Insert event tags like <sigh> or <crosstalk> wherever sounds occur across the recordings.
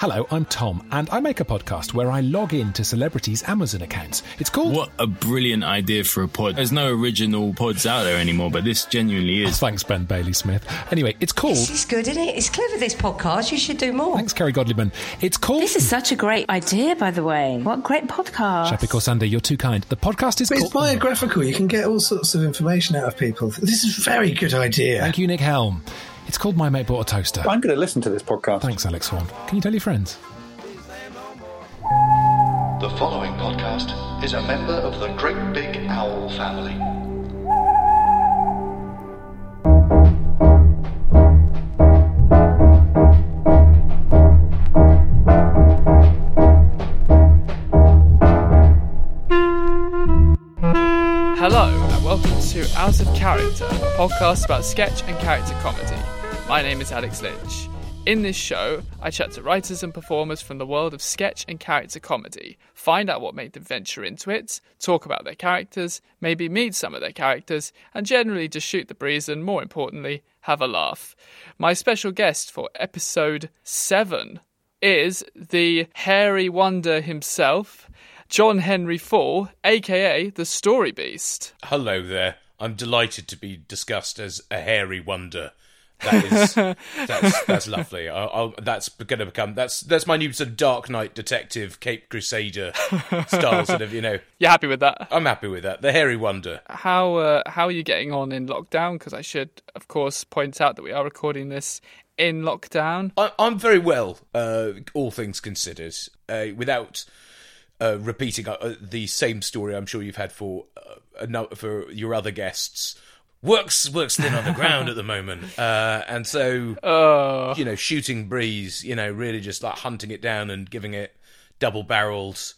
Hello, I'm Tom, and I make a podcast where I log in to celebrities' Amazon accounts. It's called. What a brilliant idea for a pod. There's no original pods out there anymore, but this genuinely Oh, is. thanks, Ben Bailey Smith. Anyway, it's called. This is good, isn't it? It's clever, this podcast. You should do more. Thanks, Kerry Godliman. It's called. This is such a great idea, by the way. What a great podcast. Shappi Khorsandi, you're too kind. The podcast is But called. it's biographical. You can get all sorts of information out of people. This is a very good idea. Thank you, Nick Helm. It's called My Mate Bought a Toaster. I'm going to listen to this podcast. Thanks, Alex Horne. Can you tell your friends? The following podcast is a member of the Great Big Owl family. Hello, and welcome to Out of Character, a podcast about sketch and character comedy. My name is Alex Lynch. In this show, I chat to writers and performers from the world of sketch and character comedy, find out what made them venture into it, talk about their characters, maybe meet some of their characters, and generally just shoot the breeze and, more importantly, have a laugh. My special guest for episode 7 is the hairy wonder himself, John Henry Falle, aka the Story Beast. Hello there. I'm delighted to be discussed as a hairy wonder. That is <laughs> that's that's lovely. I'll, I'll, that's going to become that's that's my new sort of Dark Knight detective, Cape Crusader style sort of. You know, <laughs> you're happy with that? I'm happy with that. The hairy wonder. How uh, how are you getting on in lockdown? Because I should, of course, point out that we are recording this in lockdown. I, I'm very well, uh, all things considered. Uh, without uh, repeating uh, the same story, I'm sure you've had for uh, for your other guests. Works works thin on the ground at the moment, <laughs> uh, and so Oh, you know, shooting breeze, you know, really just like hunting it down and giving it double barreled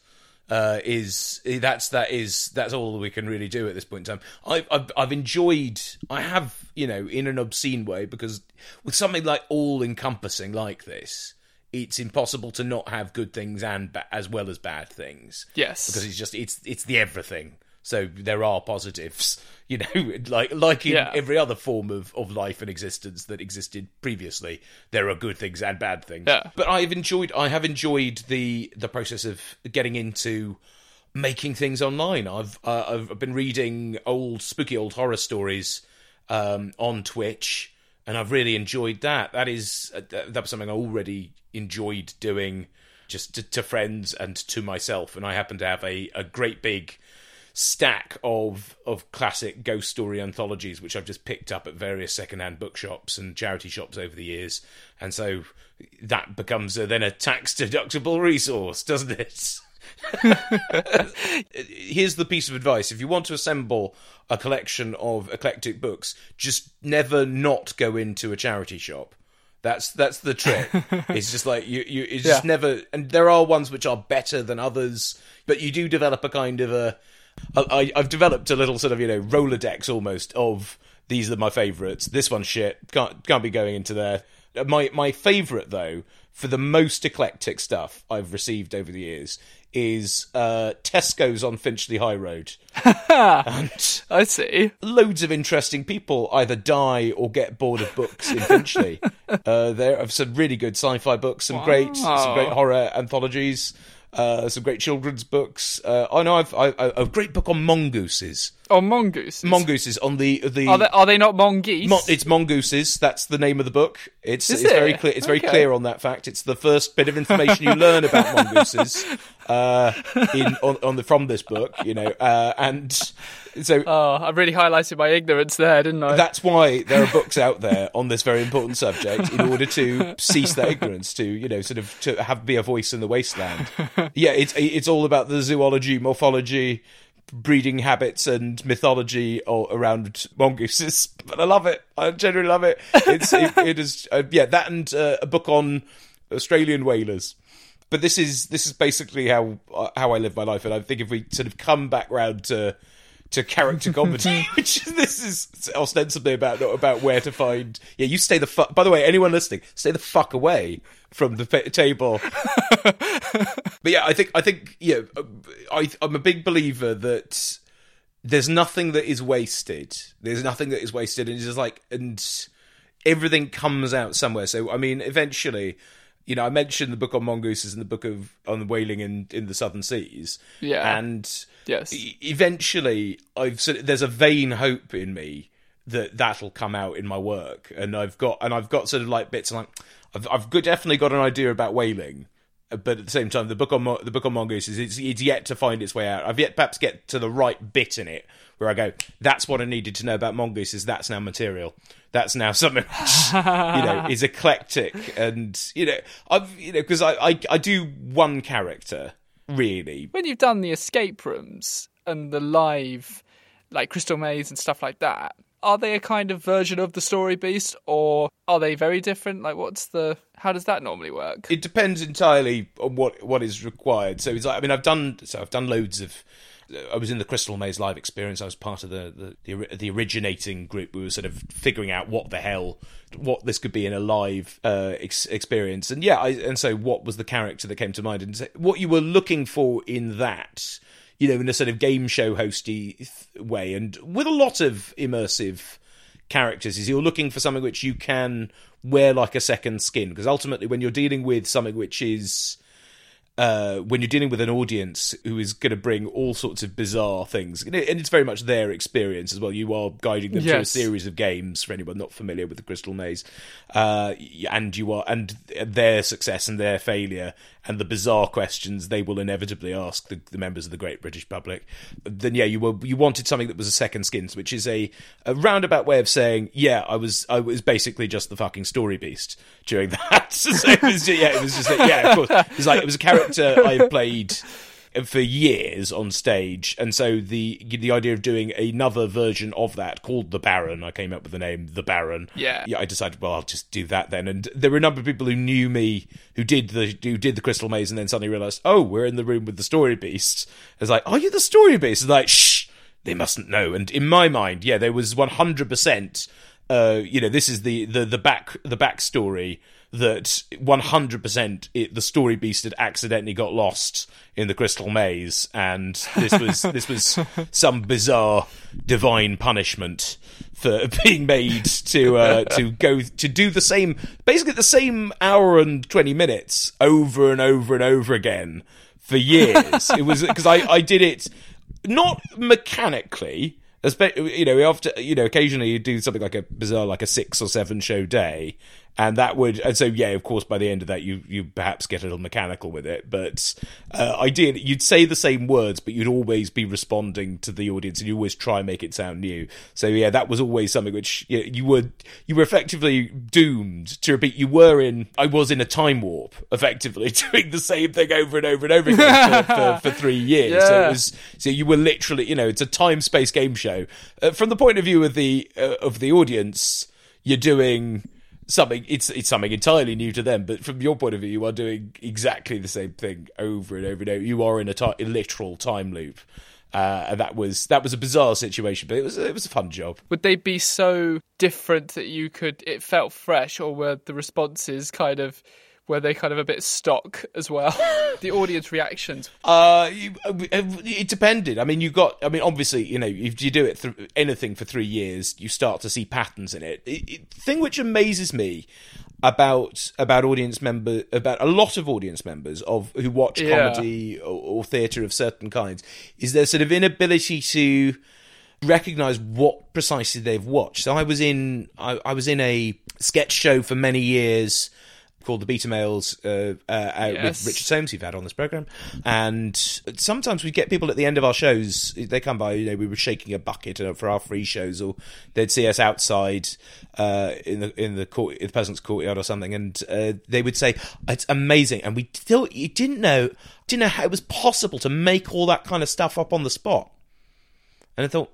uh, is that's that is that's all we can really do at this point in time. I've, I've I've enjoyed, I have you know, in an obscene way because with something like all encompassing like this, it's impossible to not have good things and ba- as well as bad things yes. because it's just it's it's the everything. So there are positives, you know, <laughs> like like in Yeah. every other form of, of life and existence that existed previously. There are good things and bad things. Yeah. But I've enjoyed I have enjoyed the the process of getting into making things online. I've uh, I've been reading old spooky old horror stories um, on Twitch, and I've really enjoyed that. That is uh, that that was something I already enjoyed doing, just to, to friends and to myself. And I happen to have a, a great big stack of of classic ghost story anthologies which I've just picked up at various secondhand bookshops and charity shops over the years. And so that becomes a, then a tax deductible resource doesn't it? <laughs> Here's the piece of advice. If you want to assemble a collection of eclectic books just never not go into a charity shop. That's that's the trick. <laughs> It's just like you you it's just never and there are ones which are better than others but you do develop a kind of a I, I've developed a little sort of you know Rolodex almost of these are my favourites. This one's shit. Can't can't be going into there. My my favourite though, for the most eclectic stuff I've received over the years, is uh, Tesco's on Finchley High Road. <laughs> and I see. loads of interesting people either die or get bored of books in Finchley. <laughs> uh, there are some really good sci-fi books, some great, some great horror anthologies, uh, some great children's books. Uh, I know I've a great book on mongooses. Oh, mongooses. Mongooses on the the. Are they, are they not mongoose? Mon- it's mongooses. That's the name of the book. It's Is it's it? very clear. It's very clear on that fact. It's the first bit of information you learn about <laughs> mongooses uh, in on, on the from this book. You know, uh, and so Oh, I really highlighted my ignorance there, didn't I? that's why there are books out there on this very important subject in order to cease that ignorance, to you know, sort of to have be a voice in the wasteland. <laughs> Yeah, it's it's all about the zoology, morphology, breeding habits and mythology or, around mongooses, <laughs> but I love it. I genuinely love it. It's it, <laughs> it is uh, yeah that and uh, a book on Australian whalers. But this is this is basically how uh, how I live my life, and I think if we sort of come back round to to character comedy, <laughs> which this is ostensibly about not about where to find. Yeah, you stay the fuck. By the way, anyone listening, stay the fuck away from the table. <laughs> but yeah, I think I think yeah, uh, I, I'm a big believer that there's nothing that is wasted. There's nothing that is wasted, and it's just like and everything comes out somewhere. So I mean, eventually. You know, I mentioned the book on mongooses and the book of on whaling in, in the southern seas. Yeah. and Yes. e- eventually I've sort of- there's a vain hope in me that that'll come out in my work, and I've got and I've got sort of like bits like I've I've definitely got an idea about whaling. But at the same time, the book on Mo- the book on mongooses it's, it's yet to find its way out. I've yet perhaps get to the right bit in it where I go, "That's what I needed to know about mongooses. That's now material. That's now something <laughs> which, you know is eclectic." And you know, I've you know because I, I I do one character really, when you've done the escape rooms and the live, like Crystal Maze and stuff like that, are they a kind of version of the Story Beast, or are they very different? Like, what's the? How does that normally work? it depends entirely on what what is required. So it's like I mean I've done so I've done loads of. I was in the Crystal Maze live experience. I was part of the, the the the originating group. We were sort of figuring out what the hell what this could be in a live uh, ex- experience. And yeah, I, and so what was the character that came to mind? And so what you were looking for in that, you know, in a sort of game show hosty way, and with a lot of immersive characters is you're looking for something which you can wear like a second skin because ultimately when you're dealing with something which is uh, when you're dealing with an audience who is going to bring all sorts of bizarre things, and it- and it's very much their experience as well. You are guiding them through a series of games for anyone not familiar with the Crystal Maze, uh, and you are and their success and their failure and the bizarre questions they will inevitably ask the, the members of the great British public. Then yeah, you were you wanted something that was a second skins, which is a, a roundabout way of saying yeah, I was I was basically just the fucking story beast during <laughs> that. so it was yeah, it was just like, yeah, of course. It was like it was a character <laughs> I played for years on stage, and so the the idea of doing another version of that called the Baron, I came up with the name the Baron. Yeah. yeah. I decided, well, I'll just do that then. And there were a number of people who knew me who did the who did the Crystal Maze, and then suddenly realised, oh, we're in the room with the Story Beast. It's like, are you the Story Beast? It's like, shh, they mustn't know. And in my mind, yeah, there was one hundred percent. Uh, you know, this is the the the back the backstory that 100% it, the story beast had accidentally got lost in the crystal maze and this was <laughs> this was some bizarre divine punishment for <laughs> being made to uh, to go to do the same basically the same hour and 20 minutes over and over and over again for years. It was because I, I did it not mechanically you know, after you know, occasionally you do something like a bizarre, like a six or seven show day, and that would, and so yeah, of course, by the end of that, you you perhaps get a little mechanical with it, but uh, ideally, you'd say the same words, but you'd always be responding to the audience, and you always try and make it sound new. So yeah, that was always something which you, you were you were effectively doomed to repeat. You were in, I was in a time warp, effectively <laughs> doing the same thing over and over and over again for, for, <laughs> for three years. So it was so you were literally, you know, it's a time space game show. Uh, from the point of view of the uh, of the audience, you're doing something. It's it's something entirely new to them. But from your point of view, you are doing exactly the same thing over and over and over. You are in a, ti a literal time loop. Uh, and that was that was a bizarre situation, but it was it was a fun job. Would they be so different that you could? It felt fresh, or were the responses kind of? Were they kind of a bit stock as well? <laughs> the audience reactions. Uh, you, uh, it depended. I mean, you got. I mean, obviously, you know, if you do it through anything for three years, you start to see patterns in it. it, it thing which amazes me about about audience member about a lot of audience members of who watch Yeah. comedy or, or theatre of certain kinds is their sort of inability to recognize what precisely they've watched. So I was in I, I was in a sketch show for many years called the Beta Males uh, uh, out Yes. with Richard Soames, who've had on this program, and sometimes we get people at the end of our shows. They come by, you know, we were shaking a bucket uh, for our free shows, or they'd see us outside uh, in the in the court, in the peasants' courtyard or something, and uh, they would say, "It's amazing," and we still you didn't know didn't know how it was possible to make all that kind of stuff up on the spot. And I thought,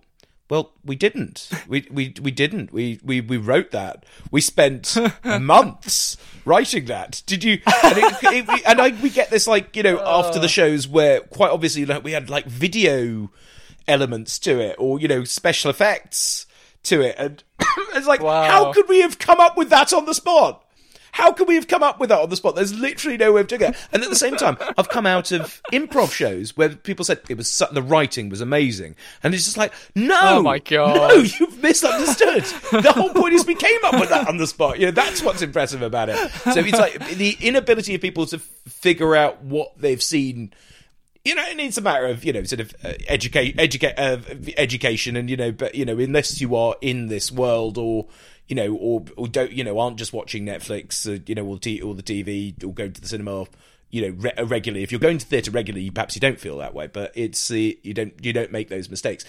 well, we didn't. We we we didn't. We we we wrote that. We spent <laughs> months writing that. Did you? And, it, it, and I, we get this like you know after the uh. shows where quite obviously like we had like video elements to it or you know special effects to it, and <coughs> it's like Wow. how could we have come up with that on the spot? How could we have come up with that on the spot? There's literally no way of doing it. And at the same time, I've come out of improv shows where people said it was the writing was amazing, and it's just like, no, Oh my God. no, you've misunderstood. the whole point is we came up with that on the spot. You know, that's what's impressive about it. So it's like the inability of people to figure out what they've seen. You know, and it's a matter of you know, sort of uh, educate, educate, uh, education, and you know, but you know, unless you are in this world or you know, or or don't you know, aren't just watching Netflix, uh, you know, or, t- or the TV, or going to the cinema, you know, re- regularly. If you're going to theatre regularly, perhaps you don't feel that way, but it's uh, you don't you don't make those mistakes.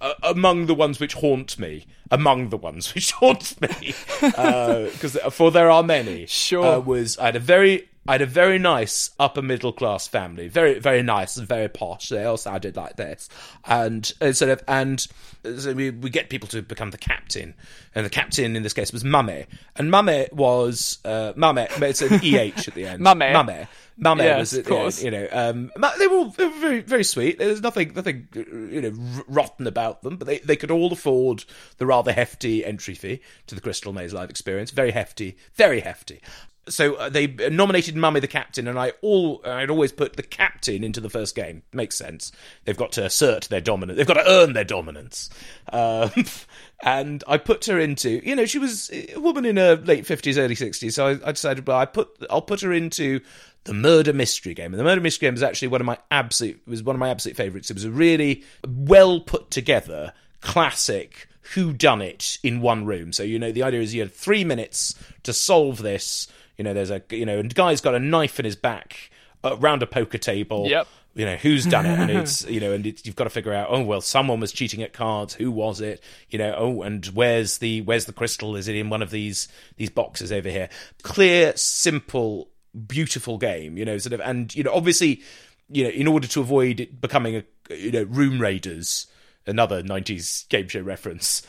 Uh, among the ones which haunt me, among the ones <laughs> which haunt me, because for there are many. <laughs> Sure. uh, was I had a very I had a very nice upper middle class family, very very nice and very posh. They all sounded like this, and uh, sort of and uh, so we we get people to become the captain, and the captain in this case was Mummy, and Mummy was uh, Mummy. It's an eh at the end. <laughs> Mummy. Mummy. Mummy Yes, was of end, course. you know. Um, they were all very very sweet. There's nothing nothing uh, you know rotten about them, but they they could all afford the rather hefty entry fee to the Crystal Maze Live experience. Very hefty, very hefty. So uh, they nominated Mummy the captain, and I all I'd always put the captain into the first game. Makes sense. They've got to assert their dominance. They've got to earn their dominance. Um, <laughs> and I put her into, you know, she was a woman in her late fifties, early sixties. So I, I decided, well, I put I'll put her into the murder mystery game. And the murder mystery game was actually one of my absolute was one of my absolute favourites. It was a really well put together classic who done it in one room. So you know the idea is you had three minutes to solve this. You know, there's a you know, and guy's got a knife in his back uh, around a poker table. Yep. You know who's done it, and <laughs> it's you know, and it's, you've got to figure out. Oh well, someone was cheating at cards. Who was it? You know. Oh, and where's the where's the crystal? Is it in one of these these boxes over here? Clear, simple, beautiful game. You know, sort of, and you know, obviously, you know, in order to avoid it becoming a you know room raiders, another '90s game show reference.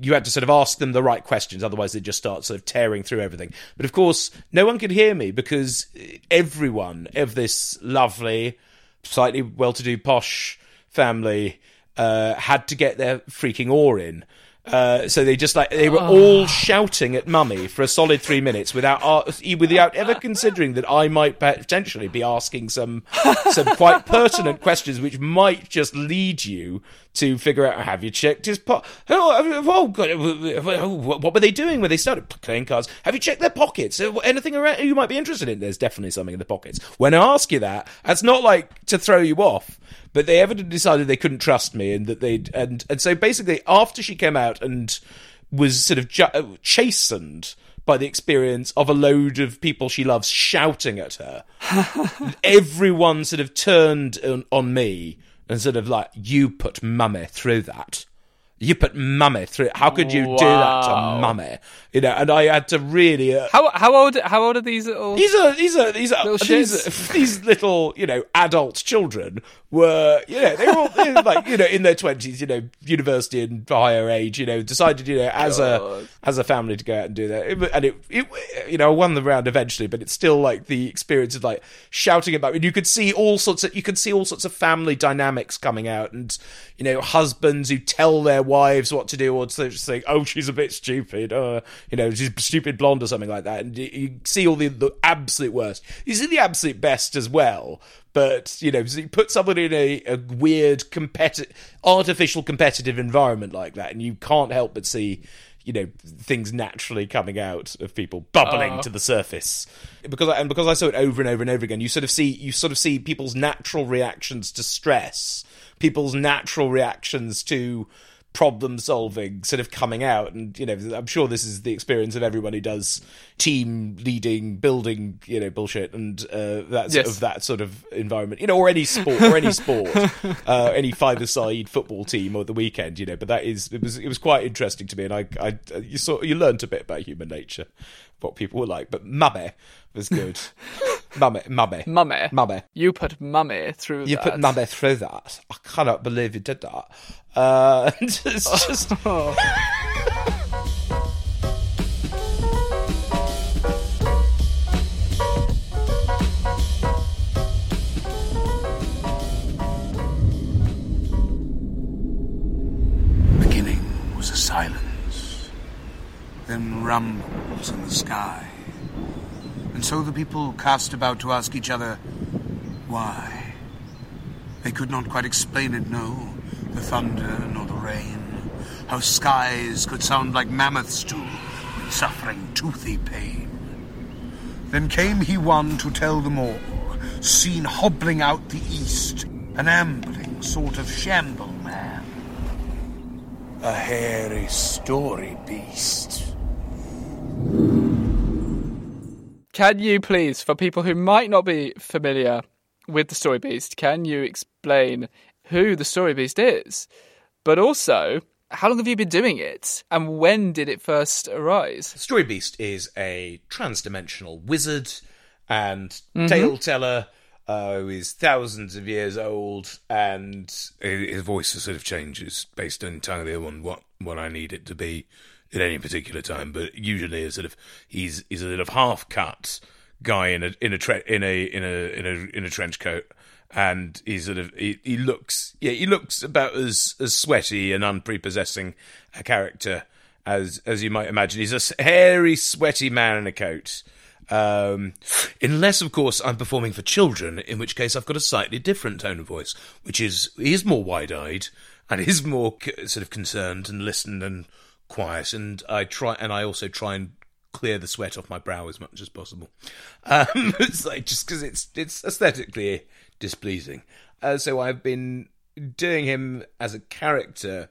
You had to sort of ask them the right questions, otherwise they just start sort of tearing through everything. But of course, no one could hear me because everyone of this lovely, slightly well-to-do posh family uh, had to get their freaking oar in. Uh, so they just like they were all shouting at mummy for a solid three minutes without uh, without ever considering that I might potentially be asking some some quite pertinent questions which might just lead you to figure out have you checked his po- oh, oh, God, what were they doing when they started playing cards? Have you checked their pockets? Uh, anything around you might be interested in? There's definitely something in the pockets. When I ask you that that's not like to throw you off but they evidently decided they couldn't trust me and that they'd and and so basically after she came out and was sort of ju- uh, chastened by the experience of a load of people she loves shouting at her <laughs> everyone sort of turned on, on me sort of like you put mummy through that you put mummy through how could you do that to mummy? You know and i had to really uh, How how old how old are these little? these are these are these are Little these, <laughs> these little you know adult children were you know they were all they were like you know in their twenties you know university and higher age you know decided you know as a as a family to go out and do that. It and it, it you know I won the round eventually but it's still like the experience of like shouting about and you could see all sorts of you could see all sorts of family dynamics coming out and you know husbands who tell their wives what to do or to just think oh she's a bit stupid uh, you know she's stupid blonde or something like that. And you, see all the, the absolute worst. You see the absolute best as well but you know so you put someone in a, a weird competi- artificial competitive environment like that and you can't help but see you know things naturally coming out of people bubbling Oh. to the surface. Because I, and because I saw it over and over and over again you sort of see you sort of see people's natural reactions to stress people's natural reactions to problem solving sort of coming out. And you know i'm sure this is the experience of everyone who does team leading building you know bullshit and uh that sort Yes. of that sort of environment you know or any sport or any sport <laughs> uh any five side football team or the weekend you know but that is it was it was quite interesting to me. And i i you saw you learned a bit about human nature what people were like but mummy was good <laughs> Mummy, mummy, Mummy. mummy. You put mummy through You that. put mummy through that. I cannot believe you did that. Uh, <laughs> it's just. Beginning was a silence, then rumbles in the sky. And so the people cast about to ask each other, why? They could not quite explain it, no. The thunder nor the rain. How skies could sound like mammoths do suffering toothy pain. Then came he one to tell them all, seen hobbling out the east, an ambling sort of shamble man. A hairy story beast. Can you please, for people who might not be familiar with the Story Beast, can you explain who the Story Beast is? But also, how long have you been doing it? And when did it first arise? Story Beast is a trans-dimensional wizard and Mhm. tale teller uh, who is thousands of years old, and his voice sort of changes based entirely on what, what I need it to be at any particular time. But usually, a sort of he's he's a sort of half cut guy in a in a tre- in a in a in a in a trench coat. And he's sort of he, he looks yeah he looks about as as sweaty and unprepossessing a character as as you might imagine. He's a hairy, sweaty man in a coat. Um, unless, of course, I'm performing for children, in which case I've got a slightly different tone of voice, which is he is more wide-eyed and is more c- sort of concerned and listened and quiet. And I try, and I also try and clear the sweat off my brow as much as possible. <laughs> Um, it's like just because it's it's aesthetically displeasing. Uh, so I've been doing him as a character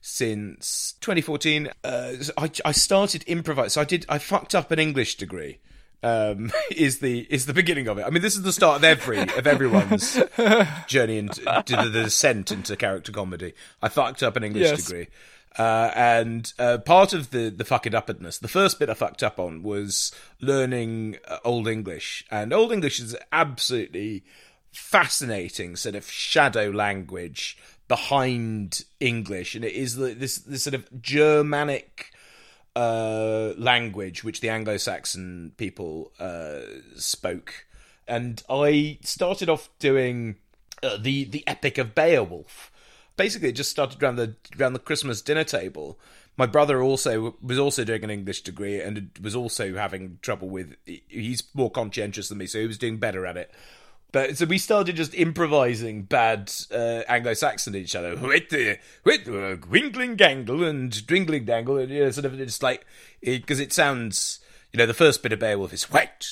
since 2014. Uh, I, I started improvising. So I did. I fucked up an English degree. Um, <laughs> is the is the beginning of it? I mean, this is the start of every of everyone's <laughs> journey into the descent into character comedy. I fucked up an English Yes. degree. Uh, and uh, part of the the fuck it upness, the first bit I fucked up on was learning uh, Old English, and Old English is absolutely fascinating sort of shadow language behind English, and it is this this sort of Germanic uh, language which the Anglo-Saxon people uh, spoke, and I started off doing uh, the the Epic of Beowulf. Basically, it just started around the around the Christmas dinner table. My brother also was also doing an English degree and was also having trouble with. He's more conscientious than me, so he was doing better at it. But so we started just improvising bad uh, Anglo-Saxon at each other. With the with winkling gangle and dwingling dangle, and you know, sort of just like because it, sounds. You know, the first bit of Beowulf is wet.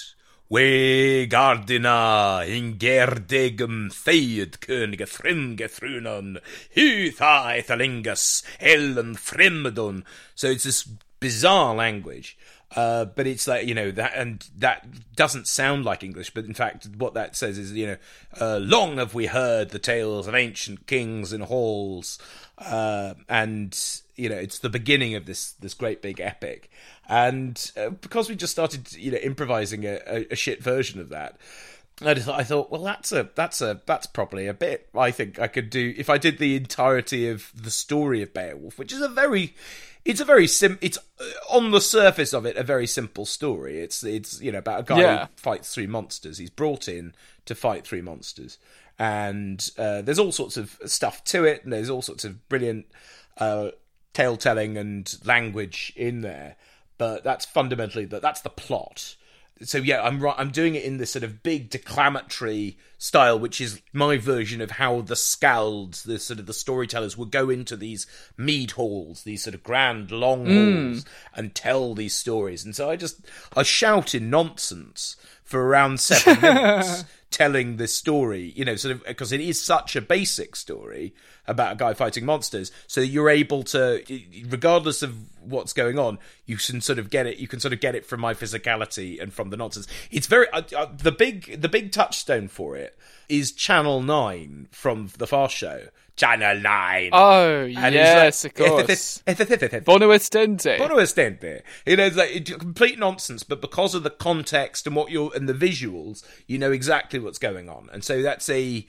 We gardina in gerdegum theid könige frimge thrunon, hutha ethalingus, ellen frimedon. So it's this bizarre language. Uh, but it's like you know that, and that doesn't sound like English. But in fact, what that says is you know, uh, long have we heard the tales of ancient kings in halls, uh, and you know it's the beginning of this this great big epic. And uh, because we just started you know improvising a, a, a shit version of that, I, just, I thought, well, that's a that's a that's probably a bit. I think I could do if I did the entirety of the story of Beowulf, which is a very, it's a very sim. It's uh, on the surface of it a very simple story. It's it's you know about a guy Yeah. who fights three monsters. He's brought in to fight three monsters, and uh, there's all sorts of stuff to it, and there's all sorts of brilliant uh, tale telling and language in there. But that's fundamentally that that's the plot so yeah, I'm right. I'm doing it in this sort of big declamatory style, which is my version of how the scalds, the sort of the storytellers, would go into these mead halls, these sort of grand long Mm. halls, and tell these stories. And so I just I shout in nonsense for around seven <laughs> minutes, telling this story. You know, sort of because it is such a basic story about a guy fighting monsters. So you're able to, regardless of what's going on, you can sort of get it. You can sort of get it from my physicality and from the nonsense. It's very uh, uh, the big the big touchstone for it is Channel Nine from the Fast Show. Channel Nine. Oh And yes, it's of course. Bono Bono Estente. You know, it's like it's complete nonsense, but because of the context and what you're and the visuals, you know exactly what's going on, and so that's a.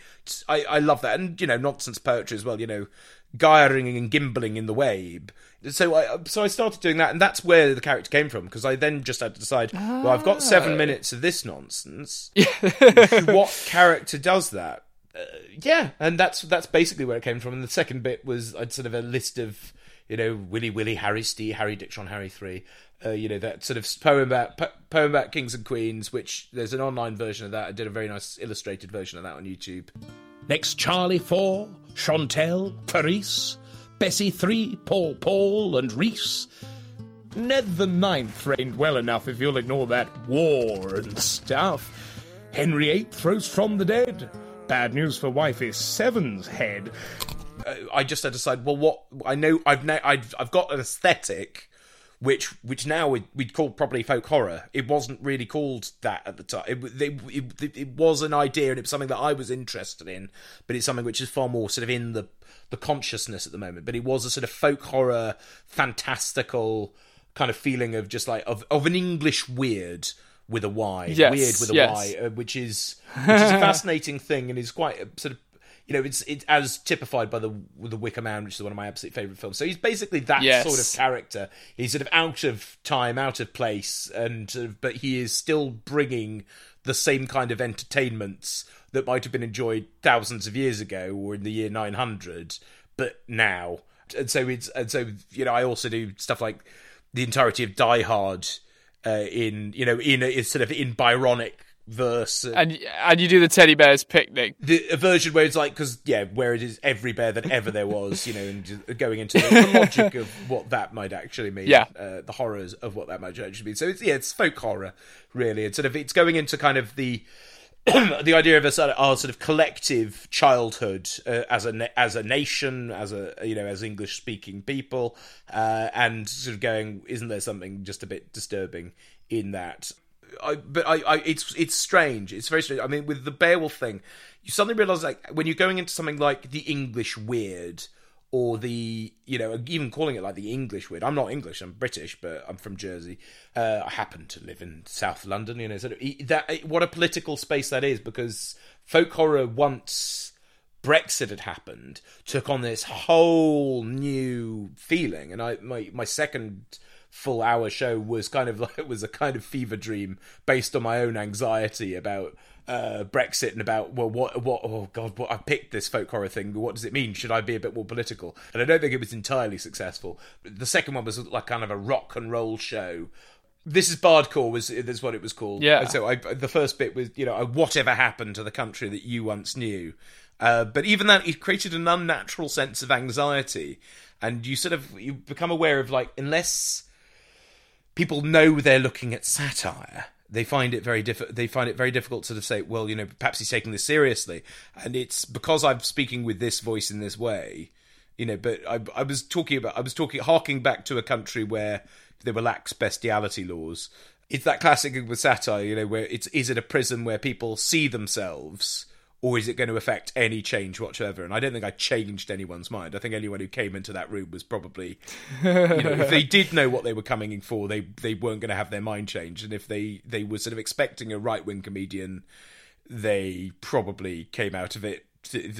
I, I love that, and you know, nonsense poetry as well. You know, gyring and gimbling in the wabe. So I so I started doing that, and that's where the character came from. Because I then just had to decide. Well, I've got seven oh. minutes of this nonsense. <laughs> what character does that? Uh, yeah, and that's that's basically where it came from. And the second bit was I'd sort of a list of you know Willy Willy Harry Steve Harry Dick John Harry three. Uh, you know that sort of poem about po- poem about kings and queens, which there's an online version of that. I did a very nice illustrated version of that on YouTube. Next, Charlie 4, Chantel, Clarice, Bessie 3, Paul Paul, and Reese. Ned the Ninth reigned well enough if you'll ignore that war and stuff. Henry VIII rose from the dead. Bad news for wifey Seven's head. uh, I just had to decide. Well, what I know, I've now, I've, I've got an aesthetic, which which now we'd, we'd call probably folk horror. It wasn't really called that at the time. It, they, it, it was an idea, and it was something that I was interested in. But it's something which is far more sort of in the the consciousness at the moment. But it was a sort of folk horror, fantastical kind of feeling of just like of of an English weird with a Y, Yes, weird with a yes. Y, uh, which is which is a fascinating <laughs> thing and is quite a sort of you know it's it's as typified by the the Wicker Man, which is one of my absolute favorite films. So he's basically that Yes. sort of character. He's sort of out of time, out of place, and sort of, but he is still bringing the same kind of entertainments that might have been enjoyed thousands of years ago or in the year 900, but now. And so it's and so you know I also do stuff like the entirety of Die Hard uh, in you know in a, sort of in Byronic verse And and you do the teddy bear's picnic. the a version where it's like because yeah where it is every bear that ever there was you know and just going into the, the <laughs> logic of what that might actually mean Yeah. uh, the horrors of what that might actually mean so it's yeah it's folk horror really it's sort of it's going into kind of the <coughs> the idea of a sort of our sort of collective childhood uh, as a as a nation, as a you know as English speaking people, uh, and sort of going, isn't there something just a bit disturbing in that? I, but I, I, it's it's strange. It's very strange. I mean, with the Beowulf thing, you suddenly realise like when you're going into something like the English weird or the you know even calling it like the English weird. I'm not English. I'm British, but I'm from Jersey. Uh, I happen to live in South London. You know, of that. What a political space that is because folk horror once Brexit had happened took on this whole new feeling, and I my my second full hour show was kind of <laughs> like it was a kind of fever dream based on my own anxiety about uh, Brexit and about well what what oh god what I picked this folk horror thing. What does it mean? Should I be a bit more political? And I don't think it was entirely successful. The second one was like kind of a rock and roll show. This is Bardcore was is what it was called. Yeah. And so I the first bit was you know whatever happened to the country that you once knew. Uh, but even that it created an unnatural sense of anxiety. And you sort of you become aware of like unless people know they're looking at satire they find it very diff- they find it very difficult to sort of say well you know perhaps he's taking this seriously. And it's because i'm speaking with this voice in this way you know but i, I was talking about i was talking harking back to a country where there were lax bestiality laws. It's that classic with satire you know where it's is it a prison where people see themselves or is it going to affect any change whatsoever? And I don't think I changed anyone's mind. I think anyone who came into that room was probably, you know, if they <laughs> did know what they were coming in for, they they weren't going to have their mind changed. And if they they were sort of expecting a right wing comedian, they probably came out of it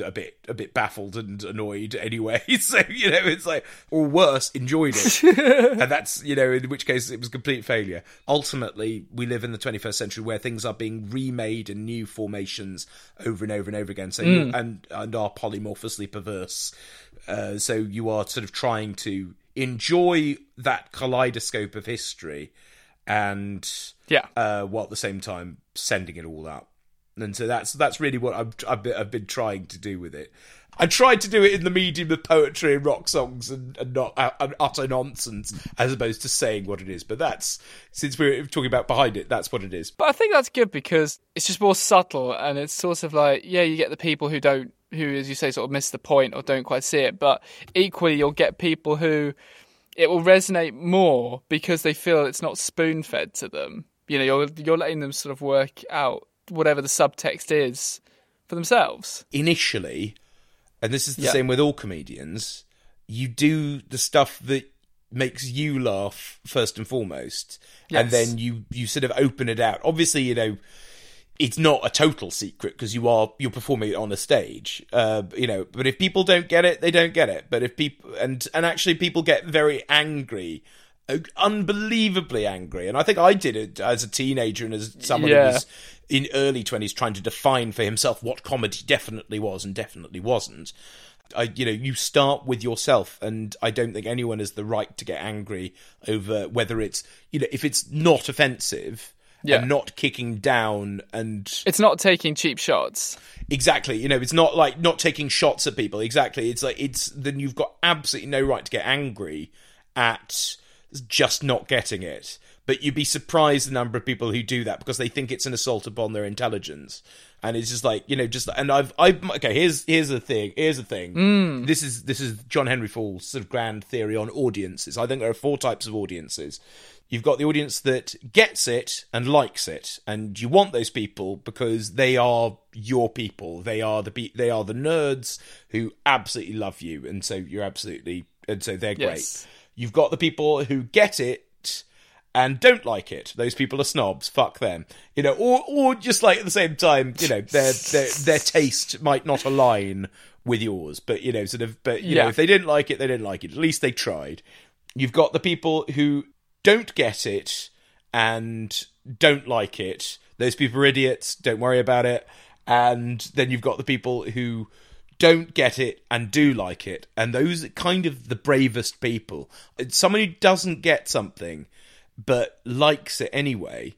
a bit a bit baffled and annoyed anyway. <laughs> So you know, it's like or worse, enjoyed it, <laughs> and that's you know, in which case it was complete failure. Ultimately, we live in the 21st century where things are being remade in new formations over and over and over again. So you Mm. and and are polymorphously perverse. Uh, so you are sort of trying to enjoy that kaleidoscope of history, and Yeah. uh, while at the same time sending it all out. And so that's that's really what I've, I've, been, I've been trying to do with it. I tried to do it in the medium of poetry and rock songs and, and not uh, utter nonsense, as opposed to saying what it is. But that's since we're talking about behind it, that's what it is. But I think that's good because it's just more subtle and it's sort of like, yeah, you get the people who don't who, as you say, sort of miss the point or don't quite see it. But equally, you'll get people who it will resonate more because they feel it's not spoon fed to them. You know, you're you're letting them sort of work out whatever the subtext is for themselves. Initially, and this is the Yeah. same with all comedians, you do the stuff that makes you laugh first and foremost, and then you you sort of open it out. Obviously, you know. It's not a total secret because you are you're performing it on a stage, uh, you know. But if people don't get it, they don't get it. But if people and and actually people get very angry, uh, unbelievably angry. And I think I did it as a teenager and as someone Yeah. who was in early twenties trying to define for himself what comedy definitely was and definitely wasn't. I, you know, you start with yourself, and I don't think anyone has the right to get angry over whether it's, you know, if it's not offensive Yeah. and not kicking down and It's not taking cheap shots. Exactly. You know, it's not like not taking shots at people. Exactly. It's like it's then you've got absolutely no right to get angry at just not getting it. But you'd be surprised the number of people who do that because they think it's an assault upon their intelligence. And it's just like, you know, just and I've I okay, here's here's the thing. Here's the thing. Mm. This is this is John Henry Falle's sort of grand theory on audiences. I think there are four types of audiences. You've got the audience that gets it and likes it, and you want those people because they are your people. They are the they are the nerds who absolutely love you, and so you're absolutely and so they're great. You've got the people who get it and don't like it. Those people are snobs. Fuck them. You know, or or just like at the same time, you know, their their their taste might not align with yours, but you know, sort of. But you Yeah. know, if they didn't like it, they didn't like it. At least they tried. You've got the people who don't get it and don't like it. Those people are idiots. Don't worry about it. And then you've got the people who don't get it and do like it. And those are kind of the bravest people. Someone who doesn't get something but likes it anyway.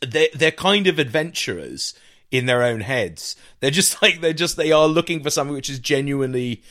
They're, they're kind of adventurers in their own heads. They're just <laughs> like, they're just, they are looking for something which is genuinely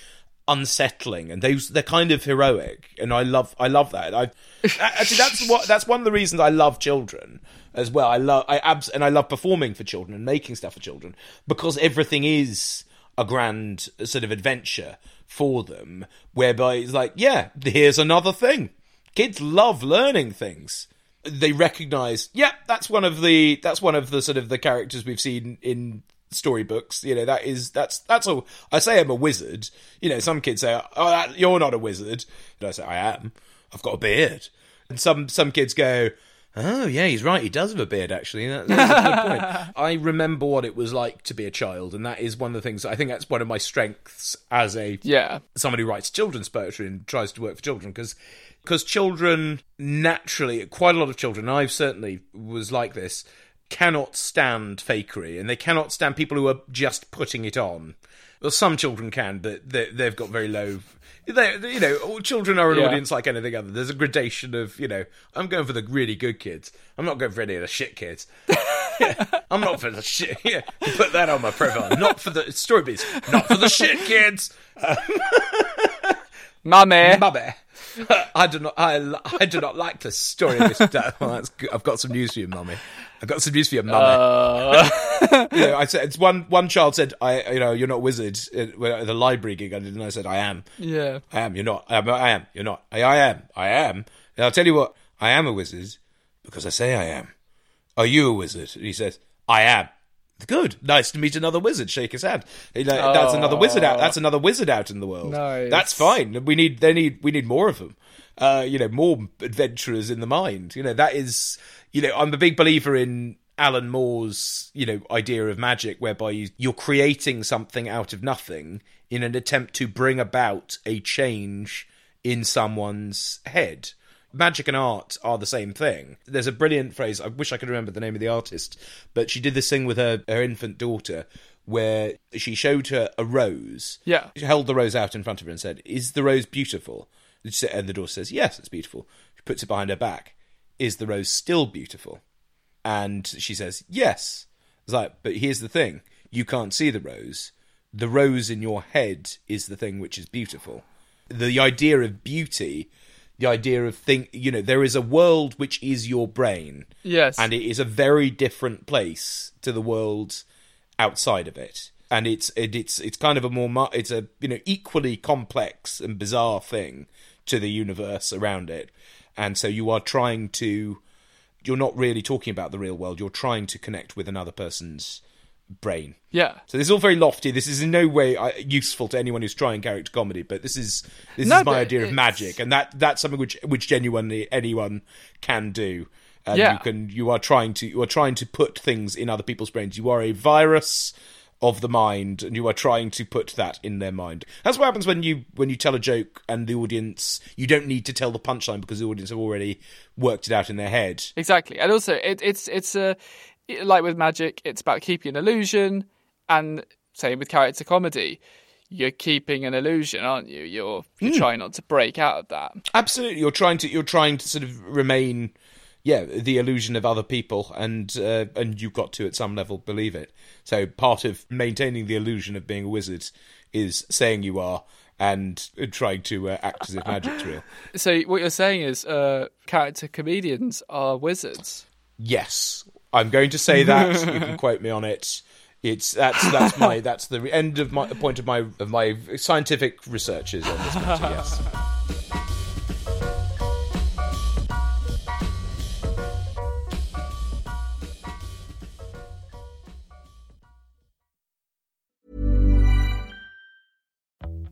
unsettling and those they're kind of heroic and i love i love that i <laughs> actually that's what that's one of the reasons i love children as well i love i abs and i love performing for children and making stuff for children because everything is a grand sort of adventure for them whereby it's like yeah here's another thing kids love learning things. They recognize yeah that's one of the that's one of the sort of the characters we've seen in storybooks. You know that is that's that's all i say i'm a wizard. You know some kids say oh that, you're not a wizard. And i say i am. I've got a beard. And some some kids go oh yeah he's right. He does have a beard actually. That, that's a good point. <laughs> I remember what it was like to be a child and that is one of the things i think that's one of my strengths as a Yeah. somebody who writes children's poetry and tries to work for children because because children naturally quite a lot of children i've certainly was like this cannot stand fakery and they cannot stand people who are just putting it on well some children can but they, they've got very low they, you know all children are an Yeah. audience like anything other there's a gradation of you know i'm going for the really good kids i'm not going for any of the shit kids Yeah, <laughs> I'm not for the shit. <laughs> Yeah, put that on my profile. Not for the story beats. Not for the shit kids. <laughs> Mummy. Mummy. <laughs> I do not. I, I do not like the story of this. Well, that's good. I've got some news for you, mummy. I've got some news for you, mummy. Uh, <laughs> you know, I said it's one. One child said, "I, you know, you're not a wizard." At at the library gig I did, and I said, "I am. yeah. I am. You're not. I am. I am. You're not. I, I am. I am." And I'll tell you what. I am a wizard because I say I am. Are you a wizard? And he says, "I am." Good. Nice to meet another wizard. Shake his hand. He like, That's another wizard out. That's another wizard out in the world. Nice. That's fine. We need. They need. We need more of them. Uh, you know, more adventurers in the mind. You know, that is. You know, I'm a big believer in Alan Moore's. You know, idea of magic, whereby you, you're creating something out of nothing in an attempt to bring about a change in someone's head. Magic and art are the same thing. There's a brilliant phrase. I wish I could remember the name of the artist, but she did this thing with her, her infant daughter where she showed her a rose. Yeah. She held the rose out in front of her and said, Is the rose beautiful? And the daughter says, Yes, it's beautiful. She puts it behind her back. Is the rose still beautiful? And she says, Yes. It's like, but here's the thing you can't see the rose. The rose in your head is the thing which is beautiful. The idea of beauty, the idea of think, you know, there is a world which is your brain. Yes. And it is a very different place to the world outside of it. and it's it, it's it's kind of a more it's a you know equally complex and bizarre thing to the universe around it, and so you are trying to you're not really talking about the real world. You're trying to connect with another person's brain. Yeah. So this is all very lofty. This is in no way uh, useful to anyone who's trying character comedy, but this is this No, is my idea of magic, and that that's something which which genuinely anyone can do. And Yeah. you can you are trying to you are trying to put things in other people's brains. You are a virus of the mind, and you are trying to put that in their mind. That's what happens when you when you tell a joke and the audience you don't need to tell the punchline because the audience have already worked it out in their head. Exactly, and also it, it's it's a like with magic, it's about keeping an illusion, and same with character comedy. You're keeping an illusion, aren't you? You're you're Hmm. trying not to break out of that. Absolutely, you're trying to you're trying to sort of remain, yeah, the illusion of other people, and uh, and you've got to at some level believe it. So part of maintaining the illusion of being a wizard is saying you are and trying to uh, act as if magic's real. <laughs> So what you're saying is, uh, character comedians are wizards. Yes, I'm going to say that. <laughs> you can quote me on it. It's that's that's my <laughs> that's the end of my the point of my of my scientific researches on this matter. Yes.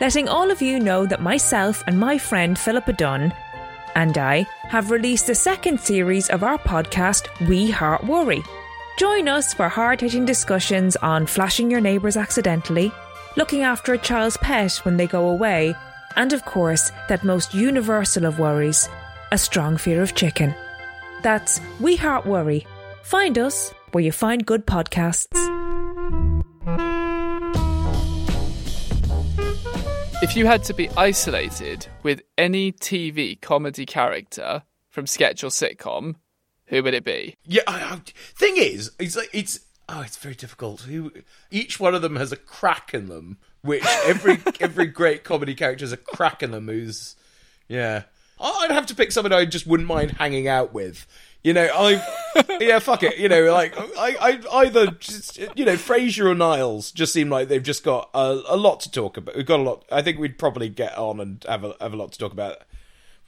letting all of you know that myself and my friend Philippa Dunn and I have released the second series of our podcast, We Heart Worry. Join us for hard hitting discussions on flashing your neighbours accidentally, looking after a child's pet when they go away, and of course, that most universal of worries, a strong fear of chicken. That's We Heart Worry. Find us where you find good podcasts. If you had to be isolated with any TV comedy character from sketch or sitcom, who would it be? Yeah. I, I, thing is, it's like it's oh, it's very difficult. Who each one of them has a crack in them, which every <laughs> every great comedy character has a crack in them. Who's yeah. I'd have to pick someone I just wouldn't mind hanging out with. You know, I yeah, fuck it. You know, like I, I either just you know Frasier or Niles just seem like they've just got a, a lot to talk about. We've got a lot. I think we'd probably get on and have a have a lot to talk about.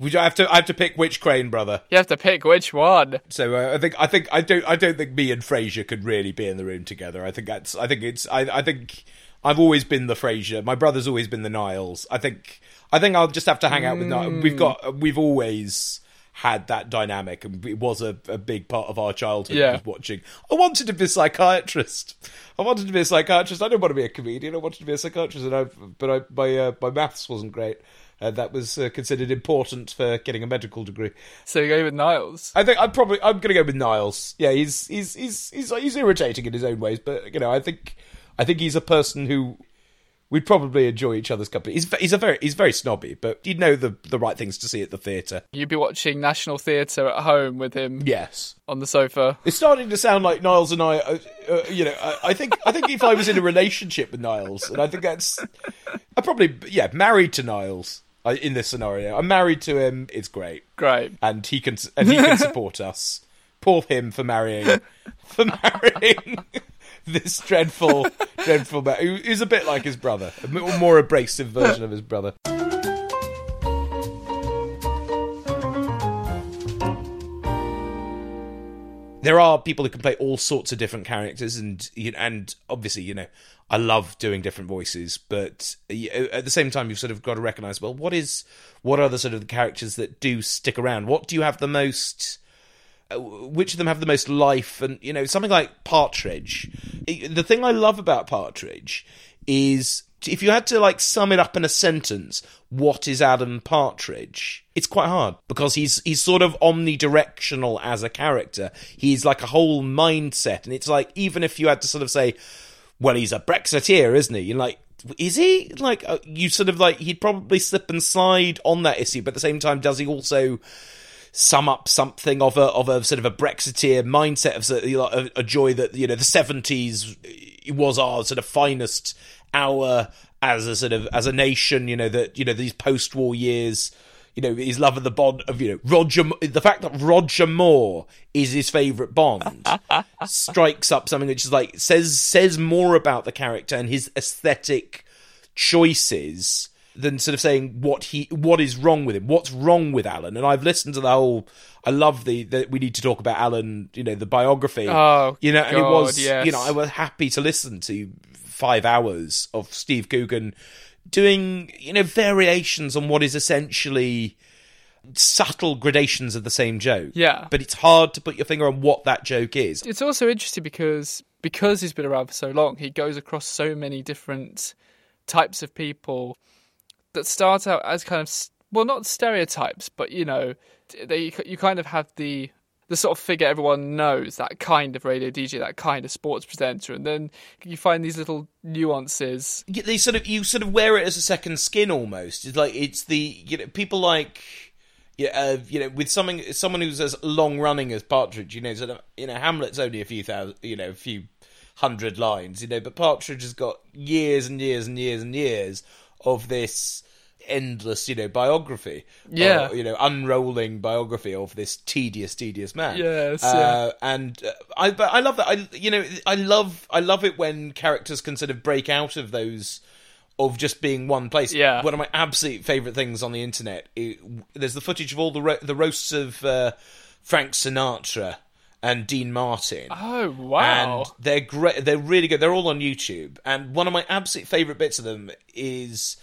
Would I have to? I have to pick which Crane brother. You have to pick which one. So uh, I think I think I don't I don't think me and Frasier could really be in the room together. I think that's I think it's I I think I've always been the Frasier. My brother's always been the Niles. I think I think I'll just have to hang out with Niles. We've got we've always had that dynamic and it was a, a big part of our childhood Yeah. watching I wanted to be a psychiatrist I wanted to be a psychiatrist I didn't want to be a comedian I wanted to be a psychiatrist and I, but I, my uh, my maths wasn't great and that was uh, considered important for getting a medical degree So you go with Niles. I think I'm probably I'm going to go with Niles. Yeah, he's he's he's he's he's irritating in his own ways, but you know, I think I think he's a person who we'd probably enjoy each other's company. He's he's a very he's very snobby, but he'd know the the right things to see at the theatre. You'd be watching National Theatre at home with him. Yes. On the sofa. It's starting to sound like Niles and I. Uh, uh, you know, I, I think I think if I was in a relationship with Niles, and I think that's I probably yeah married to Niles. uh, In this scenario, I'm married to him. It's great, great, and he can and he can support us. Poor him for marrying for marrying <laughs> <laughs> this dreadful, dreadful man who is a bit like his brother, a more- abrasive version of his brother. There are people who can play all sorts of different characters, and and obviously, you know, I love doing different voices, but at the same time, you've sort of got to recognize well, what is what are the sort of the characters that do stick around? What do you have the most? Which of them have the most life? And you know, something like Partridge. The thing I love about Partridge is if you had to like sum it up in a sentence, what is Alan Partridge? It's quite hard because he's he's sort of omnidirectional as a character. He's like a whole mindset, and it's like even if you had to sort of say, well, he's a Brexiteer, isn't he? You're like, is he? Like, uh, you sort of like he'd probably slip and slide on that issue, but at the same time, does he also? Sum up something of a of a sort of a Brexiteer mindset of a, a joy that you know the seventies was our sort of finest hour as a sort of as a nation. You know that you know these post war years you know his love of the Bond of you know Roger. The fact that Roger Moore is his favorite Bond <laughs> strikes up something which is like says says more about the character and his aesthetic choices than sort of saying what he what is wrong with him. What's wrong with Alan? And I've listened to the whole. I love the that we need to talk about Alan. You know the biography. Oh, you know, God, and it was yes. you know I was happy to listen to five hours of Steve Coogan doing you know variations on what is essentially subtle gradations of the same joke. Yeah. But it's hard to put your finger on what that joke is. It's also interesting because because he's been around for so long, he goes across so many different types of people that start out as kind of well, not stereotypes, but you know, they you kind of have the the sort of figure everyone knows, that kind of radio DJ, that kind of sports presenter, and then you find these little nuances. Yeah, they sort of you sort of wear it as a second skin almost. It's like it's the you know people like yeah, uh, you know, with something someone who's as long running as Partridge, you know, sort of, you know, Hamlet's only a few thousand, you know, a few hundred lines, you know, but Partridge has got years and years and years and years of this endless, you know, biography. Yeah. Or, you know, unrolling biography of this tedious, tedious man. Yes. Uh, And uh, I, but I love that. I, you know, I love, I love it when characters can sort of break out of those. Of just being one place. Yeah. One of my absolute favourite things on the internet. It, there's the footage of all the ro- the roasts of uh, Frank Sinatra and Dean Martin. Oh wow! And they're great. They're really good. They're all on YouTube. And one of my absolute favourite bits of them is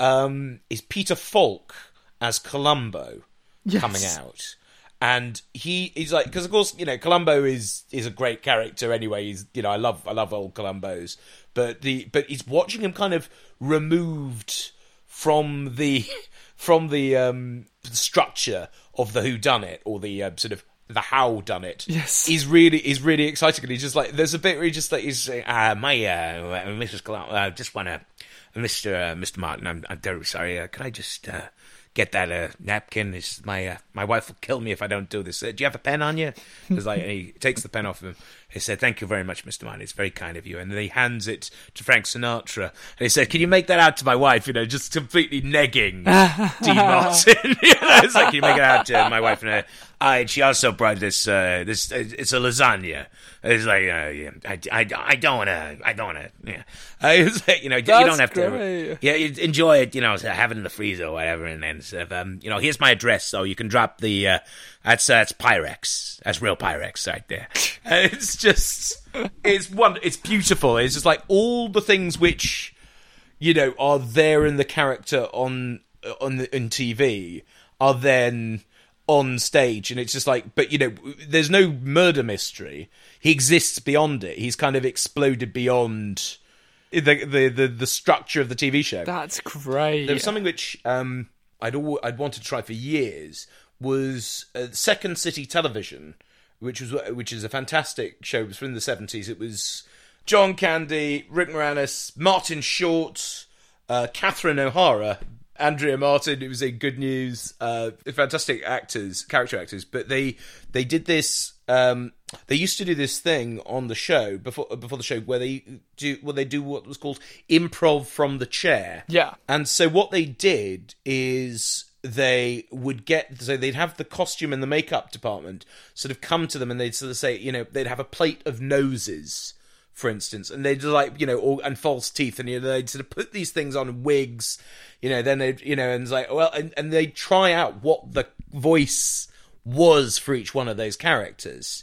um, is Peter Falk as Columbo Yes. coming out. And he he's like because of course you know Columbo is is a great character anyway. He's you know I love I love old Columbos, but the but he's watching him kind of removed from the <laughs> from the um structure of the who done it or the uh, sort of the how done it. Yes. he's really he's really excited. And he's just like there's a bit where he just like he's saying, uh, my uh, Mrs. Columbo, I just want to Mr. Uh, Mr. Martin. I'm I'm terribly sorry. Uh, can I just uh, get that uh, napkin? It's my uh, my wife will kill me if I don't do this. Uh, do you have a pen on you? <laughs> It's like and he takes the pen off of him. He said, "Thank you very much, Mr. Martin. It's very kind of you." And then he hands it to Frank Sinatra. And he said, "Can you make that out to my wife?" You know, just completely negging <laughs> Dean Martin. <laughs> you know, it's like, "Can you make it out to my wife?" And, uh, I, and she also brought this. Uh, this uh, it's a lasagna. It's like uh, yeah, I, I, I don't want to. I don't want to. Yeah, <laughs> it's like, you know, you don't have to. Yeah, you enjoy it. You know, have it in the freezer or whatever, and then sort of, um, you know, here's my address, so you can drop the. Uh, that's uh, that's Pyrex. That's real Pyrex right there. <laughs> And it's just, it's one. It's beautiful. It's just like all the things which, you know, are there in the character on on the, in TV are then on stage and it's just like but you know there's no murder mystery he exists beyond it he's kind of exploded beyond the the the, the structure of the TV show That's great. there was something which um, I'd al- I'd wanted to try for years was uh, Second City Television, which was which is a fantastic show. It was from the seventies. It was John Candy, Rick Moranis, Martin Short, uh, Catherine O'Hara. Andrea Martin, it was in Good News, uh, fantastic actors, character actors, but they they did this. Um, they used to do this thing on the show before before the show where they do well they do what was called improv from the chair. Yeah. And so what they did is they would get so they'd have the costume and the makeup department sort of come to them and they'd sort of say, you know, they'd have a plate of noses, for instance, and they'd like, you know, all, and false teeth, and you know, they'd sort of put these things on wigs, you know, then they'd, you know, and it's like, well, and, and they'd try out what the voice was for each one of those characters.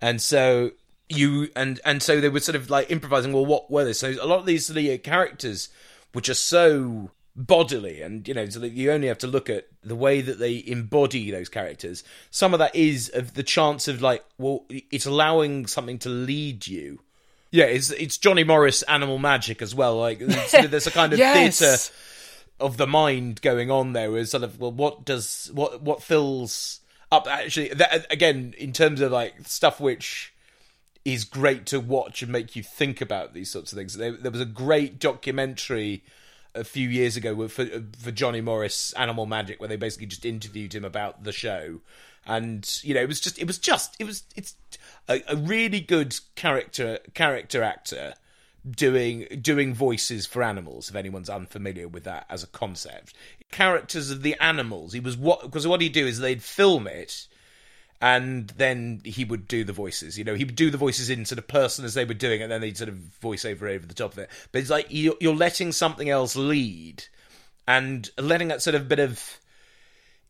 And so you and and so they were sort of like improvising. Well, what were they? So a lot of these of uh, characters, which are so bodily and you know so that you only have to look at the way that they embody those characters some of that is of the chance of like well it's allowing something to lead you yeah it's it's johnny morris animal magic as well like there's a kind of <laughs> Yes. theatre of the mind going on there is sort of well what does what what fills up actually that again in terms of like stuff which is great to watch and make you think about these sorts of things there, there was a great documentary a few years ago for for Johnny Morris Animal Magic where they basically just interviewed him about the show and you know it was just it was just it was it's a, a really good character character actor doing doing voices for animals if anyone's unfamiliar with that as a concept. Characters of the animals he was what because what he'd do is they'd film it and then he would do the voices you know he would do the voices in sort of person as they were doing it and then they'd sort of voice over over the top of it. But it's like you're, you're letting something else lead and letting that sort of bit of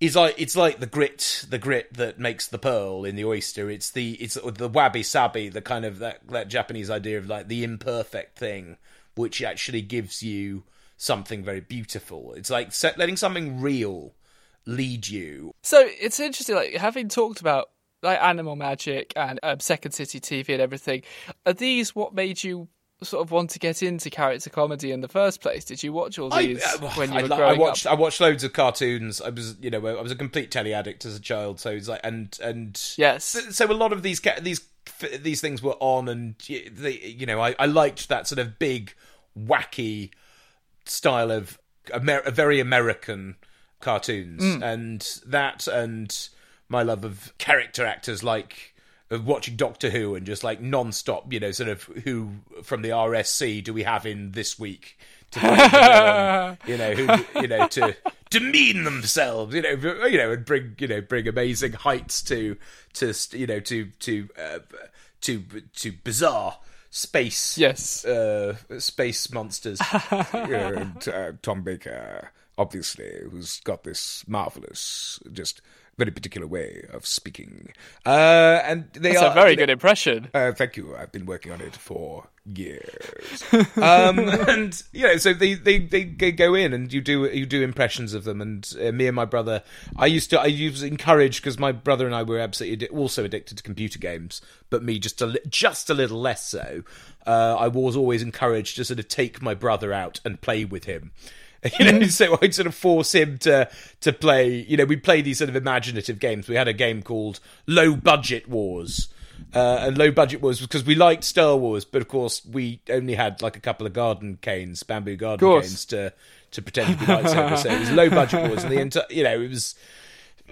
is like it's like the grit the grit that makes the pearl in the oyster it's the it's the wabi sabi the kind of that that japanese idea of like the imperfect thing which actually gives you something very beautiful it's like letting something real lead you So it's interesting, like having talked about like Animal Magic and um, Second City TV and everything. Are these what made you sort of want to get into character comedy in the first place? Did you watch all I- these uh, when you I, were growing I watched up? I watched loads of cartoons. I was you know I was a complete telly addict as a child. So it's like and and yes. So, so a lot of these these these things were on, and they, you know I, I liked that sort of big wacky style of Amer- very American cartoons, Mm. and that and my love of character actors like of watching Doctor Who and just like non-stop, you know, sort of who from the RSC do we have in this week to <laughs> you know, who you know to <laughs> demean themselves, you know, you know, and bring you know bring amazing heights to to you know to to uh, to to bizarre space yes. uh, space monsters. <laughs> Yeah, and uh, Tom Baker obviously who's got this marvelous just very particular way of speaking. Uh, and they That's are a very good impression. uh, thank you. I've been working on it for years. Um, <laughs> and you know so they, they they go in and you do you do impressions of them. And uh, me and my brother I used to I was encouraged because my brother and I were absolutely also addicted to computer games but me just a li- just a little less so. Uh, I was always encouraged to sort of take my brother out and play with him <laughs> you know, so I'd sort of force him to to play. You know, we play these sort of imaginative games. We had a game called Low Budget Wars, uh, and Low Budget Wars because we liked Star Wars, but of course we only had like a couple of garden canes, bamboo garden canes to to pretend to be lightsabers. so it was Low Budget Wars, and the <laughs> entire, you know, it was.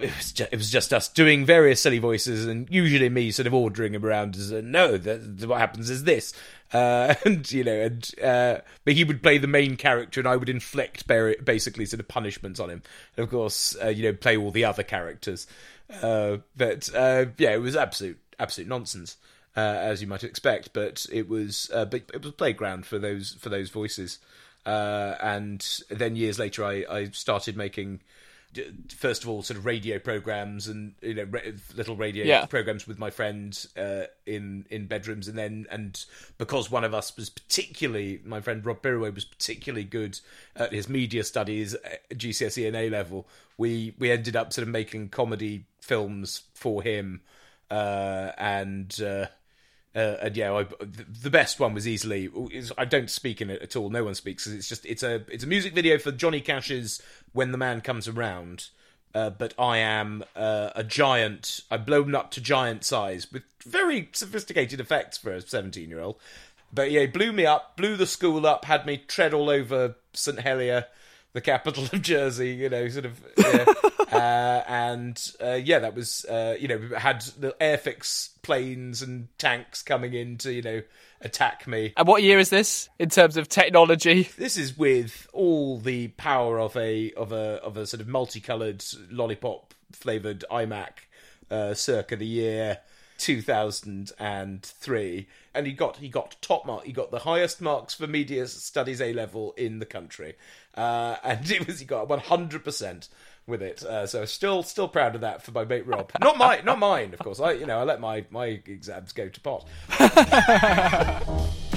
It was, just, it was just us doing various silly voices, and usually me sort of ordering him around as no. That, what happens is this, uh, <laughs> and you know, and uh, but he would play the main character, and I would inflict basically sort of punishments on him, and of course, uh, you know, play all the other characters. Uh, but uh, yeah, it was absolute absolute nonsense, uh, as you might expect. But it was, but it was playground for those for those voices. And then years later, I, I started making first of all sort of radio programs and you know ra- little radio Yeah. programs with my friend uh, in in bedrooms and then and because one of us was particularly my friend Rob Birraway was particularly good at his media studies at GCSE and A level we we ended up sort of making comedy films for him uh, and uh, uh, and yeah, I, the best one was easily. I don't speak in it at all. No one speaks. It's just it's a it's a music video for Johnny Cash's "When the Man Comes Around." Uh, but I am uh, a giant. I've blown up to giant size with very sophisticated effects for a seventeen-year-old. But yeah, blew me up, blew the school up, had me tread all over St Helier, the capital of Jersey. You know, sort of. Yeah. <laughs> uh, and uh, yeah, that was uh, you know we had the airfix planes and tanks coming in to you know attack me. And what year is this in terms of technology? This is with all the power of a of a of a sort of multicolored lollipop flavored iMac, uh, circa the year 2003, and he got he got top mark. He got the highest marks for media studies A level in the country, uh, and <laughs> it was he got 100 percent with it. Uh, so still still proud of that for my mate Rob. Not mine, not mine, of course. I you know I let my my exams go to pot. <laughs>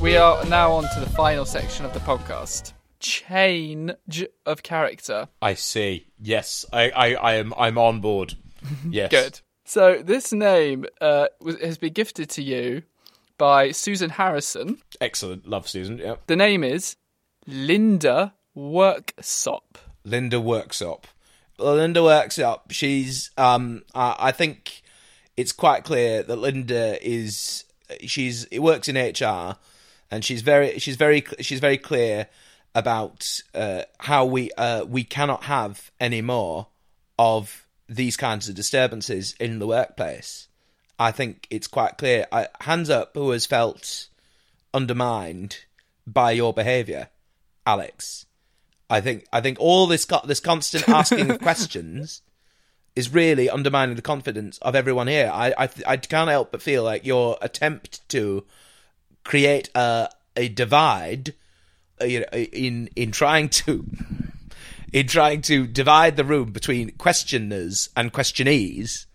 We are now on to the final section of the podcast. Change of character. I see. Yes, I, I, I am I'm on board. <laughs> Yes. Good. So this name uh, was, has been gifted to you by Susan Harrison. Excellent. Love Susan. Yep. The name is Linda Worksop. Linda Worksop. Linda Worksop. She's um I, I think it's quite clear that Linda is she's it works in HR and she's very she's very she's very clear about uh, how we uh, we cannot have any more of these kinds of disturbances in the workplace. I think it's quite clear. I, hands up, who has felt undermined by your behaviour, Alex? I think I think all this this constant <laughs> asking of questions is really undermining the confidence of everyone here. I I, I can't help but feel like your attempt to create a a divide you know, in in trying to in trying to divide the room between questioners and questionees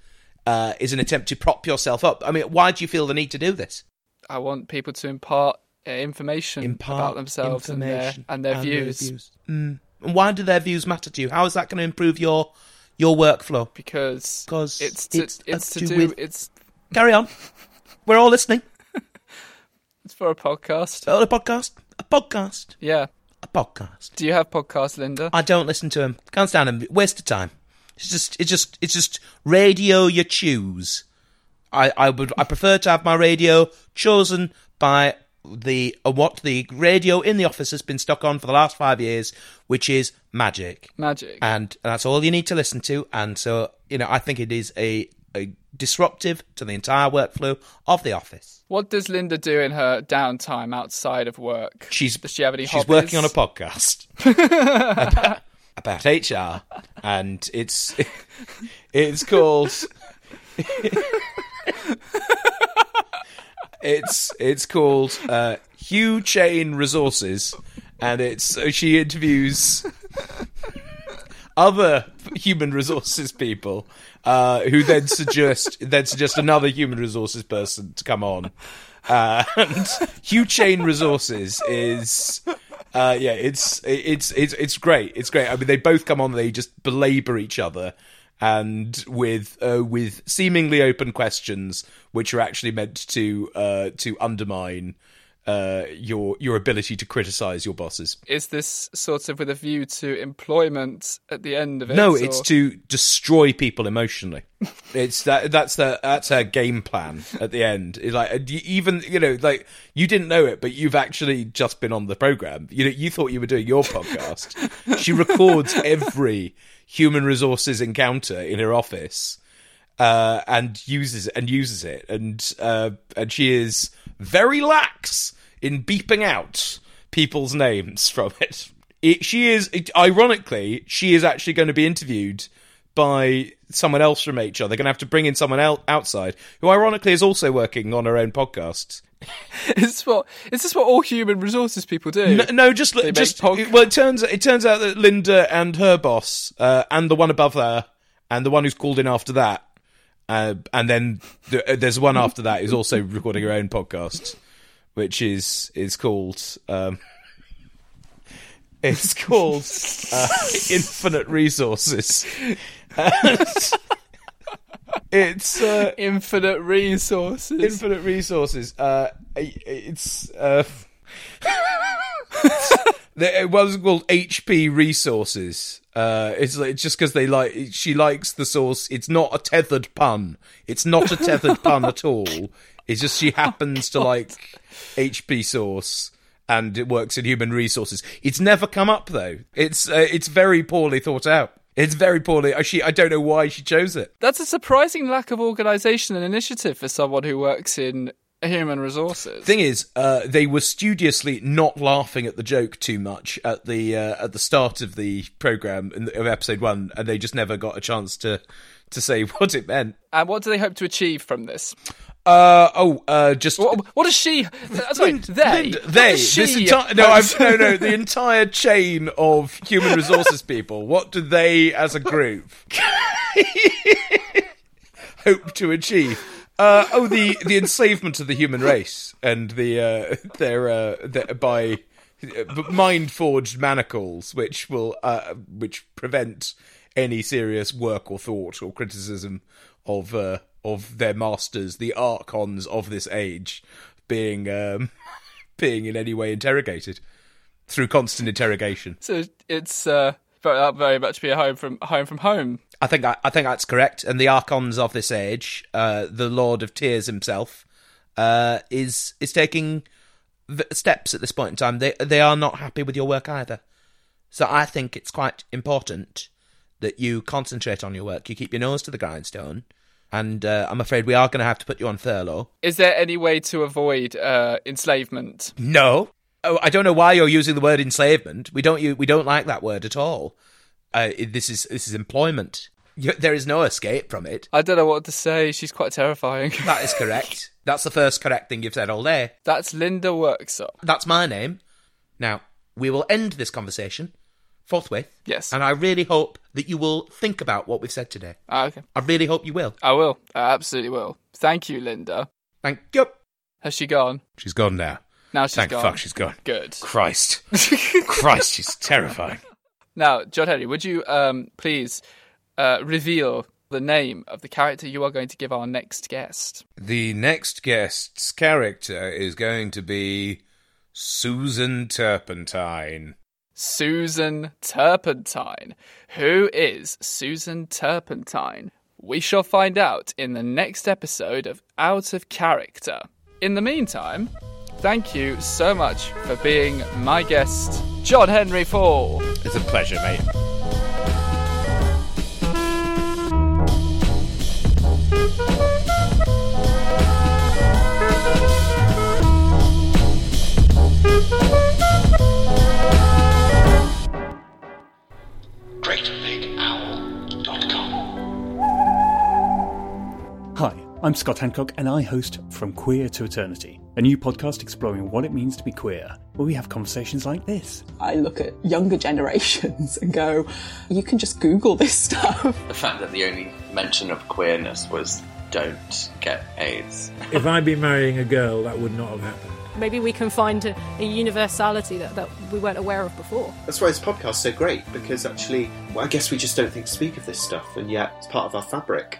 uh, is an attempt to prop yourself up. I mean, why do you feel the need to do this? I want people to impart uh, information Impart about themselves and their and their and their views. views. Mm. And why do their views matter to you? How is that going to improve your your workflow? Because Because it's to, it's, it's, uh, to do with- it's Carry on. <laughs> We're all listening. it's for a podcast. Oh, a podcast. A podcast. Yeah. A podcast. Do you have podcasts, Linda? I don't listen to them. Can't stand them. Waste of time. It's just, it's just, it's just radio you choose. I, I would, I prefer to have my radio chosen by the uh, what the radio in the office has been stuck on for the last five years, which is magic. Magic. and that's all you need to listen to. And so, you know, I think it is a disruptive to the entire workflow of the office. What does Linda do in her downtime outside of work? She's does she have any she's hobbies? working on a podcast <laughs> about, about HR, and it's <laughs> it's called <laughs> it's it's called uh, Hugh Chain Resources, and it's she interviews other human resources people uh, who then suggest <laughs> then suggest another human resources person to come on. Uh, and Hugh Chain Resources is. Uh, yeah, it's it's it's it's great. It's great. I mean, they both come on. They just belabor each other, and with uh, with seemingly open questions, which are actually meant to uh, to undermine uh, your your ability to criticize your bosses. Is this sort of with a view to employment at the end of it? No, or- it's to destroy people emotionally. <laughs> it's that that's the that's her game plan at the end. It's like even you know like you didn't know it, but you've actually just been on the program. You know you thought you were doing your podcast. <laughs> she records every human resources encounter in her office. Uh, and uses and uses it, and uh, and she is very lax in beeping out people's names <laughs> from it. it she is, it, ironically, she is actually going to be interviewed by someone else from HR. They're going to have to bring in someone else outside, who ironically is also working on her own podcast. <laughs> is this what is this what all human resources people do? No, no just They just well, it turns it turns out that Linda and her boss, uh, and the one above her, and the one who's called in after that, uh, and then the, uh, there's one after that who's also recording her own podcast, which is is called um, it's called uh, Infinite Resources. And <laughs> it's uh, infinite resources. Infinite resources. Uh, it's uh, it was called HP Resources. Uh, it's it's just because they like she likes the sauce. It's not a tethered pun. It's not a tethered pun at all. It's just she <laughs> happens to like HP Sauce. And it works in human resources. It's never come up though. It's uh, it's very poorly thought out. It's very poorly. uh, She I don't know why she chose it. That's a surprising lack of organisation and initiative for someone who works in human resources. Thing is, uh, they were studiously not laughing at the joke too much at the uh, at the start of the program in the, of episode one, and they just never got a chance to to say <laughs> what it meant. And what do they hope to achieve from this? Uh oh, uh, just What, what does she? uh, Sorry, they. Lind- they this entire no, I've, no, no, the <laughs> entire chain of human resources people. What do they, as a group, <laughs> hope to achieve? Uh, oh, the the enslavement of the human race and the uh, <laughs> their, uh, their by mind forged manacles, which will uh, which prevent any serious work or thought or criticism of uh, of their masters, the archons of this age, being um, <laughs> being in any way interrogated through constant interrogation. So it's uh, very, that very much be a home from home from home. I think I, I think that's correct. And the archons of this age, uh, the Lord of Tears himself, uh, is is taking v- steps at this point in time. They they are not happy with your work either. So I think it's quite important that you concentrate on your work. You keep your nose to the grindstone. And uh, I'm afraid we are going to have to put you on furlough. Is there any way to avoid uh, enslavement? No. Oh, I don't know why you're using the word enslavement. We don't. We don't like that word at all. Uh, this is this is employment. You, there is no escape from it. I don't know what to say. She's quite terrifying. <laughs> That is correct. That's the first correct thing you've said all day. That's Linda Worksop. That's my name. Now we will end this conversation forthwith. Yes. And I really hope that you will think about what we've said today. Ah, okay. I really hope you will. I will. I absolutely will. Thank you, Linda. Thank you. Has she gone? She's gone now. Now she's Thank gone. fuck she's gone. Good. Christ. <laughs> Christ, she's terrifying. Now, John Henry, would you um, please uh, reveal the name of the character you are going to give our next guest? The next guest's character is going to be Susan Turpentine. Susan Turpentine. Who is Susan Turpentine? We shall find out in the next episode of Out of Character. In the meantime, thank you so much for being my guest, John Henry Falle. It's a pleasure, mate. I'm Scott Hancock, and I host From Queer to Eternity, a new podcast exploring what it means to be queer, where we have conversations like this. I look at younger generations and go, you can just Google this stuff. The fact that the only mention of queerness was don't get AIDS. if I'd been marrying a girl, that would not have happened. Maybe we can find a, a universality that, that we weren't aware of before. That's why this podcast's so great, because actually, well, I guess we just don't think to speak of this stuff, and yet it's part of our fabric.